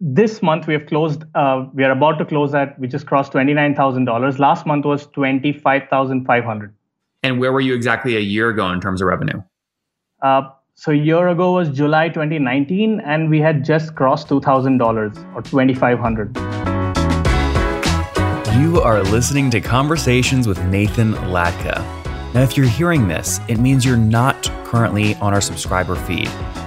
this month we have closed. Uh, we are about to close at. We just crossed twenty nine thousand dollars. Last month was twenty five thousand five hundred. And where were you exactly a year ago in terms of revenue? Uh, so a year ago was July 2019, and we had just crossed $2,000 or 2,500. You are listening to Conversations with Nathan Latka. Now, if you're hearing this, it means you're not currently on our subscriber feed.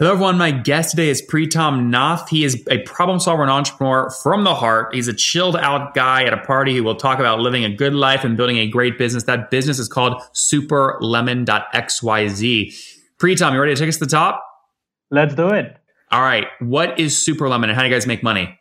Hello, everyone. My guest today is Pritam Nath. He is a problem solver and entrepreneur from the heart. He's a chilled out guy at a party who will talk about living a good life and building a great business. That business is called superlemon.xyz. Pritam, you ready to take us to the top? Let's do it. All right. What is Superlemon and how do you guys make money?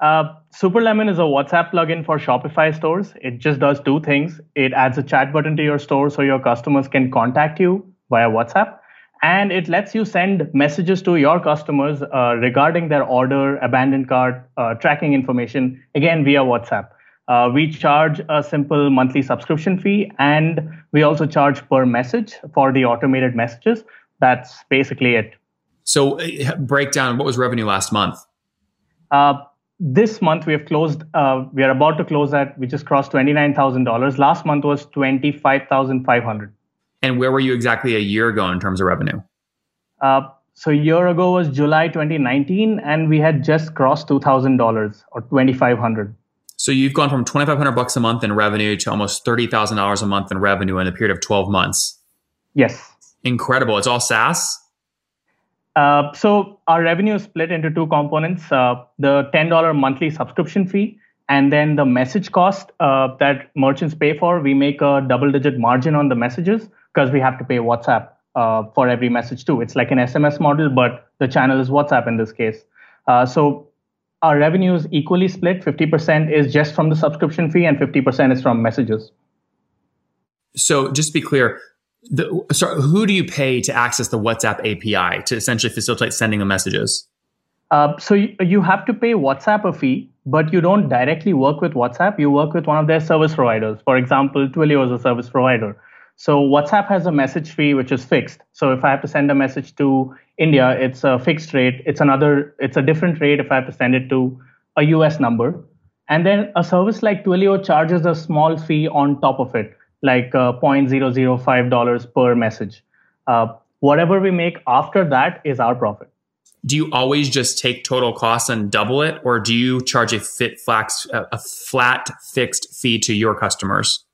Uh, Superlemon is a WhatsApp plugin for Shopify stores. It just does two things. It adds a chat button to your store so your customers can contact you via WhatsApp and it lets you send messages to your customers uh, regarding their order, abandoned cart, uh, tracking information, again via WhatsApp. Uh, we charge a simple monthly subscription fee, and we also charge per message for the automated messages. That's basically it. So, uh, breakdown what was revenue last month? Uh, this month we have closed, uh, we are about to close at, we just crossed $29,000. Last month was 25500 and where were you exactly a year ago in terms of revenue? Uh, so a year ago was July 2019, and we had just crossed $2,000 or 2,500. So you've gone from 2,500 bucks a month in revenue to almost $30,000 a month in revenue in a period of 12 months. Yes. Incredible. It's all SaaS? Uh, so our revenue is split into two components uh, the $10 monthly subscription fee and then the message cost uh, that merchants pay for we make a double digit margin on the messages because we have to pay WhatsApp uh, for every message too. It's like an SMS model, but the channel is WhatsApp in this case. Uh, so our revenue is equally split. 50% is just from the subscription fee, and 50% is from messages. So just to be clear, the, sorry, who do you pay to access the WhatsApp API to essentially facilitate sending the messages? Uh, so you, you have to pay WhatsApp a fee, but you don't directly work with WhatsApp. You work with one of their service providers. For example, Twilio is a service provider. So WhatsApp has a message fee which is fixed. So if I have to send a message to India, it's a fixed rate. It's another, it's a different rate if I have to send it to a US number. And then a service like Twilio charges a small fee on top of it, like uh, $0.005 per message. Uh, whatever we make after that is our profit. Do you always just take total costs and double it, or do you charge a fit flax, a flat fixed fee to your customers?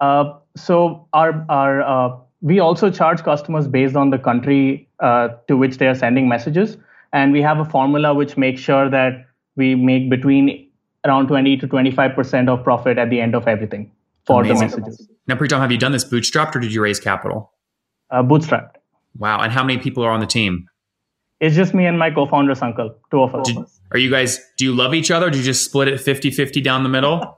Uh, so our our uh, we also charge customers based on the country uh, to which they are sending messages, and we have a formula which makes sure that we make between around 20 to 25 percent of profit at the end of everything for Amazing. the messages. Now, Pritam, have you done this bootstrapped or did you raise capital? Uh, bootstrapped. Wow! And how many people are on the team? It's just me and my co-founder's uncle, two of us. Did, are you guys? Do you love each other? do you just split it 50-50 down the middle?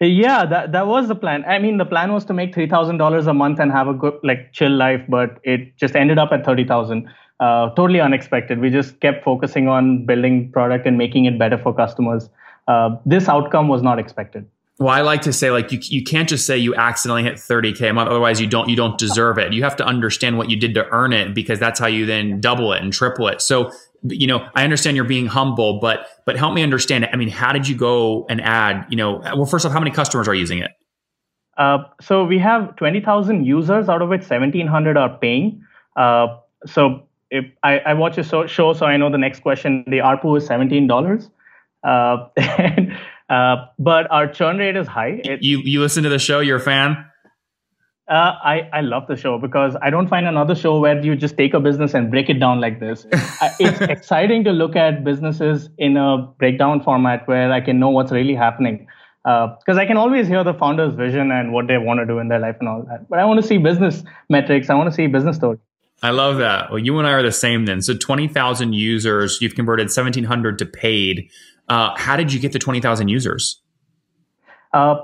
yeah that that was the plan. I mean the plan was to make $3000 a month and have a good like chill life but it just ended up at 30000 uh, totally unexpected. We just kept focusing on building product and making it better for customers. Uh, this outcome was not expected. Well, I like to say like you you can't just say you accidentally hit 30k a month, otherwise you don't you don't deserve it. You have to understand what you did to earn it because that's how you then double it and triple it. So you know, I understand you're being humble, but but help me understand. it I mean, how did you go and add? You know, well, first off, how many customers are using it? Uh, so we have 20,000 users, out of which 1,700 are paying. Uh, so if I, I watch a so, show, so I know the next question. The ARPU is $17. Uh, and, uh, but our churn rate is high. It, you you listen to the show? You're a fan? Uh, I, I love the show because I don't find another show where you just take a business and break it down like this. it's exciting to look at businesses in a breakdown format where I can know what's really happening. Because uh, I can always hear the founder's vision and what they want to do in their life and all that. But I want to see business metrics. I want to see business story. I love that. Well, you and I are the same then. So 20,000 users, you've converted 1,700 to paid. Uh, how did you get to 20,000 users? Uh,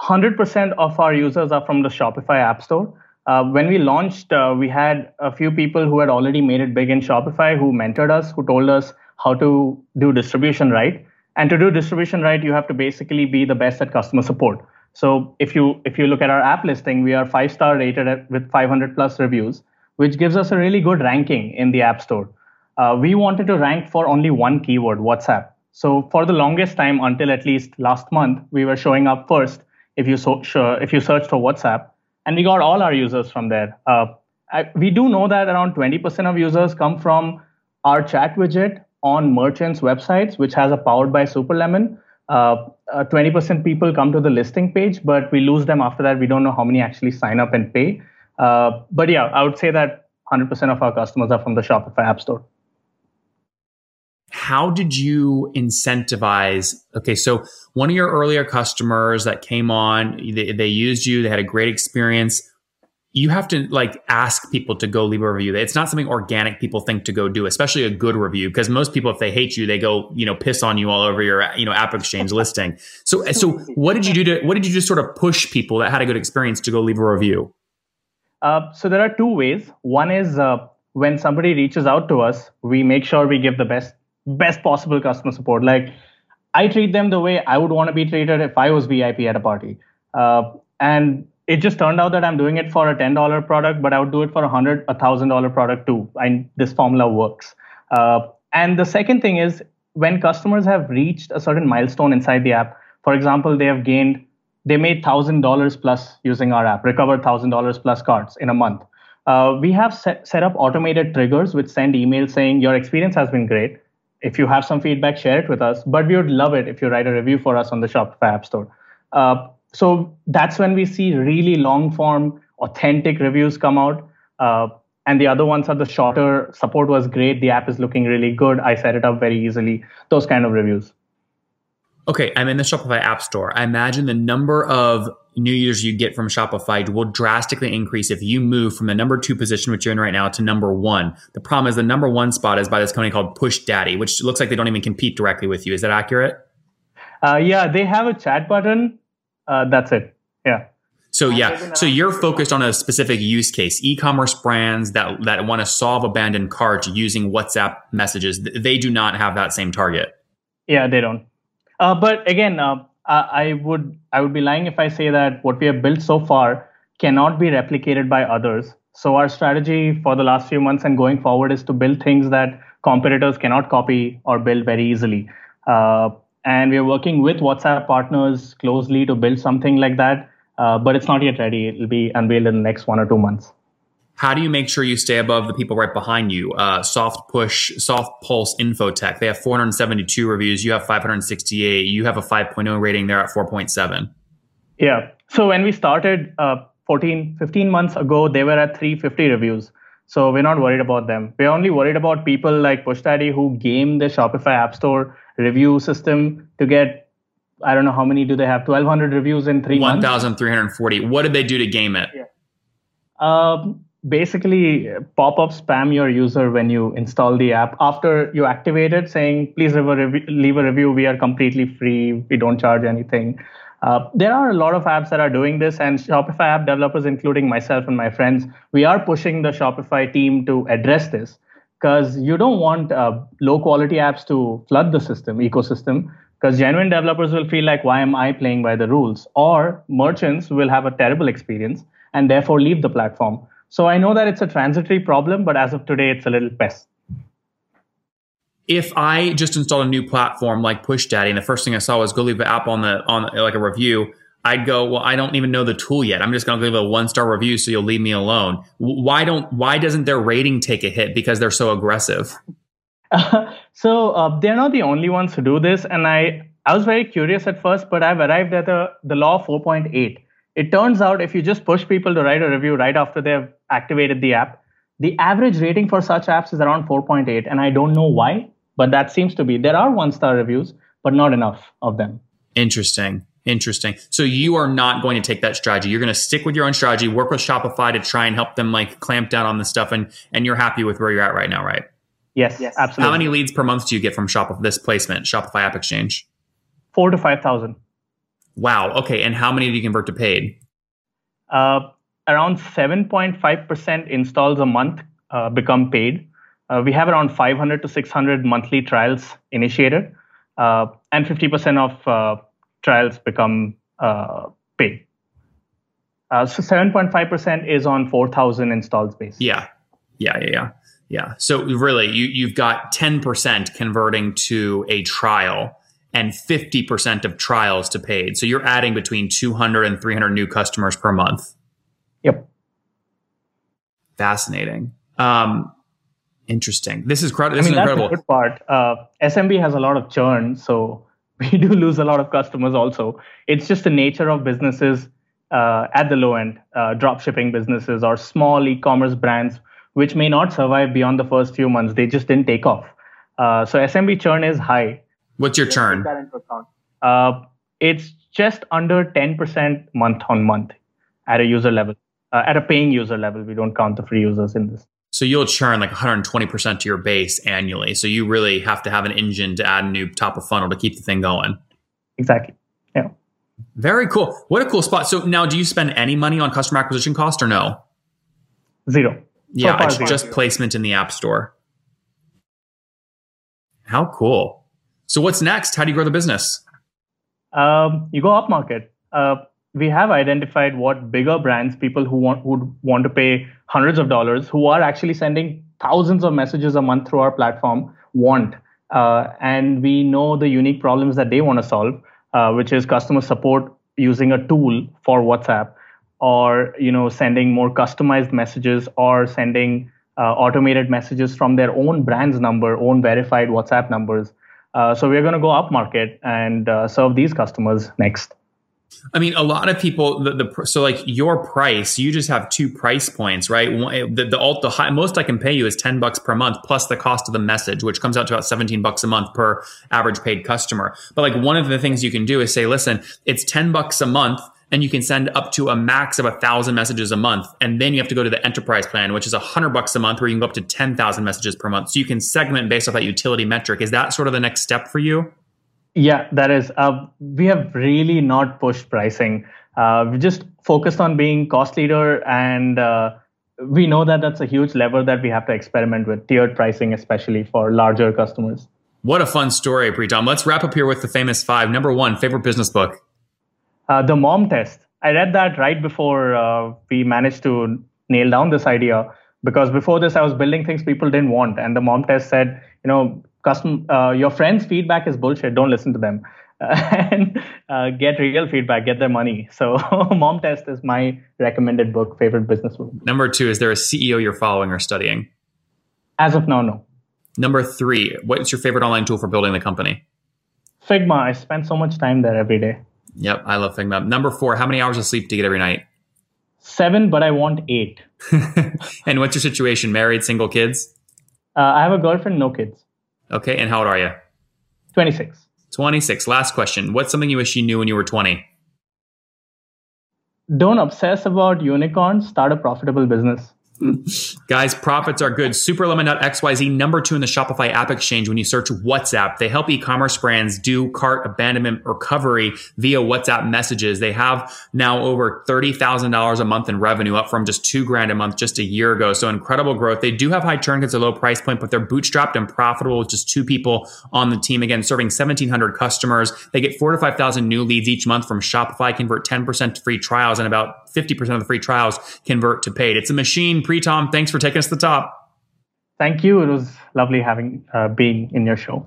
100% of our users are from the Shopify App Store. Uh, when we launched, uh, we had a few people who had already made it big in Shopify who mentored us, who told us how to do distribution right. And to do distribution right, you have to basically be the best at customer support. So if you if you look at our app listing, we are five star rated at, with 500 plus reviews, which gives us a really good ranking in the App Store. Uh, we wanted to rank for only one keyword, WhatsApp. So for the longest time, until at least last month, we were showing up first if you so, sure, if you search for WhatsApp, and we got all our users from there. Uh, I, we do know that around 20% of users come from our chat widget on merchants' websites, which has a powered by Superlemon. Uh, uh, 20% people come to the listing page, but we lose them after that. We don't know how many actually sign up and pay. Uh, but yeah, I would say that 100% of our customers are from the Shopify App Store how did you incentivize okay so one of your earlier customers that came on they, they, used you they had a great experience. You have to like ask people to go leave a review. It's not something organic people think to go do especially a good review because most people if they hate you they go you know piss on you all over your you know app exchange listing. So so what did you do to what did you just sort of push people that had a good experience to go leave a review? Uh, so there are two ways. One is uh, when somebody reaches out to us we make sure we give the best best possible customer support. Like I treat them the way I would want to be treated if I was VIP at a party. Uh, and it just turned out that I'm doing it for a ten dollar product, but I would do it for a hundred, a thousand dollar product too. And this formula works. Uh, and the second thing is when customers have reached a certain milestone inside the app. For example, they have gained, they made thousand dollars plus using our app, recovered thousand dollars plus cards in a month. Uh, we have set, set up automated triggers which send emails saying your experience has been great if you have some feedback, share it with us. But we would love it if you write a review for us on the Shopify App Store. Uh, so that's when we see really long form, authentic reviews come out. Uh, and the other ones are the shorter support was great. The app is looking really good. I set it up very easily. Those kind of reviews. Okay, I'm in the Shopify App Store. I imagine the number of new users you get from Shopify will drastically increase if you move from the number two position, which you're in right now, to number one. The problem is the number one spot is by this company called Push Daddy, which looks like they don't even compete directly with you. Is that accurate? Uh, yeah, they have a chat button. Uh, that's it. Yeah. So yeah, so you're focused on a specific use case, e-commerce brands that that want to solve abandoned carts using WhatsApp messages. They do not have that same target. Yeah, they don't. Uh, but again, uh, I would I would be lying if I say that what we have built so far cannot be replicated by others. So our strategy for the last few months and going forward is to build things that competitors cannot copy or build very easily. Uh, and we are working with WhatsApp partners closely to build something like that. Uh, but it's not yet ready. It will be unveiled in the next one or two months. How do you make sure you stay above the people right behind you? Uh, soft push, soft pulse infotech. They have 472 reviews. You have 568. You have a 5.0 rating. They're at 4.7. Yeah. So when we started uh, 14, 15 months ago, they were at 350 reviews. So we're not worried about them. We're only worried about people like PushDaddy who game the Shopify App Store review system to get, I don't know how many do they have, 1,200 reviews in three 1, months? 1,340. What did they do to game it? Yeah. Um, basically pop up spam your user when you install the app after you activate it saying please leave a, rev- leave a review. We are completely free. We don't charge anything. Uh, there are a lot of apps that are doing this and shopify app developers including myself and my friends we are pushing the shopify team to address this because you don't want uh, low quality apps to flood the system ecosystem because genuine developers will feel like why am i playing by the rules? Or merchants will have a terrible experience and therefore leave the platform so I know that it's a transitory problem, but as of today, it's a little pest. if I just installed a new platform like PushDaddy, and the first thing I saw was go leave an app on the on like a review, I'd go, well, I don't even know the tool yet. I'm just going to leave a one star review, so you'll leave me alone. Why don't? Why doesn't their rating take a hit? Because they're so aggressive. Uh, so uh, they're not the only ones who do this, and I I was very curious at first, but I've arrived at the the law 4.8. It turns out if you just push people to write a review right after they've activated the app, the average rating for such apps is around 4.8, and I don't know why, but that seems to be. There are one star reviews, but not enough of them. Interesting. Interesting. So you are not going to take that strategy. You're going to stick with your own strategy, work with Shopify to try and help them like clamp down on this stuff and and you're happy with where you're at right now, right? Yes, yes. absolutely. How many leads per month do you get from Shopify this placement, Shopify App Exchange? 4 to 5,000. Wow. Okay, and how many do you convert to paid? Uh, around 7.5% installs a month uh, become paid. Uh, we have around 500 to 600 monthly trials initiated, uh, and 50% of uh, trials become uh, paid. Uh, so 7.5% is on 4,000 installs base. Yeah. Yeah. Yeah. Yeah. Yeah. So really, you, you've got 10% converting to a trial and 50% of trials to paid. So you're adding between 200 and 300 new customers per month. Yep. Fascinating. Um, interesting. This is, cr- this I mean, is incredible. That's the good part. Uh, SMB has a lot of churn. So we do lose a lot of customers also. It's just the nature of businesses uh, at the low end, uh, drop shipping businesses or small e-commerce brands, which may not survive beyond the first few months. They just didn't take off. Uh, so SMB churn is high. What's your churn? Uh, it's just under 10% month on month at a user level, uh, at a paying user level. We don't count the free users in this. So you'll churn like 120% to your base annually. So you really have to have an engine to add a new top of funnel to keep the thing going. Exactly. Yeah. Very cool. What a cool spot. So now do you spend any money on customer acquisition cost or no? Zero. Yeah, so it's zero. just placement in the app store. How cool. So what's next? How do you grow the business? Um, you go up market. Uh, we have identified what bigger brands, people who want would want to pay hundreds of dollars, who are actually sending thousands of messages a month through our platform, want. Uh, and we know the unique problems that they want to solve, uh, which is customer support using a tool for WhatsApp, or you know sending more customized messages, or sending uh, automated messages from their own brand's number, own verified WhatsApp numbers. Uh, so we're going to go up market and uh, serve these customers next. I mean, a lot of people. The, the, so like your price, you just have two price points, right? The the, alt, the high, most I can pay you is ten bucks per month plus the cost of the message, which comes out to about seventeen bucks a month per average paid customer. But like one of the things you can do is say, listen, it's ten bucks a month. And you can send up to a max of a thousand messages a month, and then you have to go to the enterprise plan, which is a hundred bucks a month, where you can go up to ten thousand messages per month. So you can segment based off that utility metric. Is that sort of the next step for you? Yeah, that is. Uh, we have really not pushed pricing. Uh, we just focused on being cost leader, and uh, we know that that's a huge lever that we have to experiment with tiered pricing, especially for larger customers. What a fun story, Pritam. Let's wrap up here with the famous five. Number one, favorite business book. Uh, the Mom Test. I read that right before uh, we managed to nail down this idea because before this, I was building things people didn't want, and the Mom Test said, you know, custom uh, your friends feedback is bullshit. Don't listen to them. And uh, get real feedback. Get their money. So mom test is my recommended book favorite business book. Number two is there a ceo you're following or studying? As of now no. Number three what's your favorite online tool for building the company? Figma. I spend so much time there every day yep i love figma number four how many hours of sleep do you get every night seven but i want eight and what's your situation married single kids uh, i have a girlfriend no kids Okay. And how old are you? 26. 26. Last question. What's something you wish you knew when you were 20? Don't obsess about unicorns. Start a profitable business. Guys, profits are good. Superlemon.xyz, number two in the Shopify app exchange when you search WhatsApp. They help e-commerce brands do cart abandonment recovery via WhatsApp messages. They have now over $30,000 a month in revenue, up from just two grand a month just a year ago. So incredible growth. They do have high churn because they're low price point, but they're bootstrapped and profitable with just two people on the team. Again, serving 1,700 customers. They get four to 5,000 new leads each month from Shopify, convert 10% to free trials, and about 50% of the free trials convert to paid. It's a machine. Pritam, thanks for taking us to the top. Thank you. It was lovely having uh, being in your show.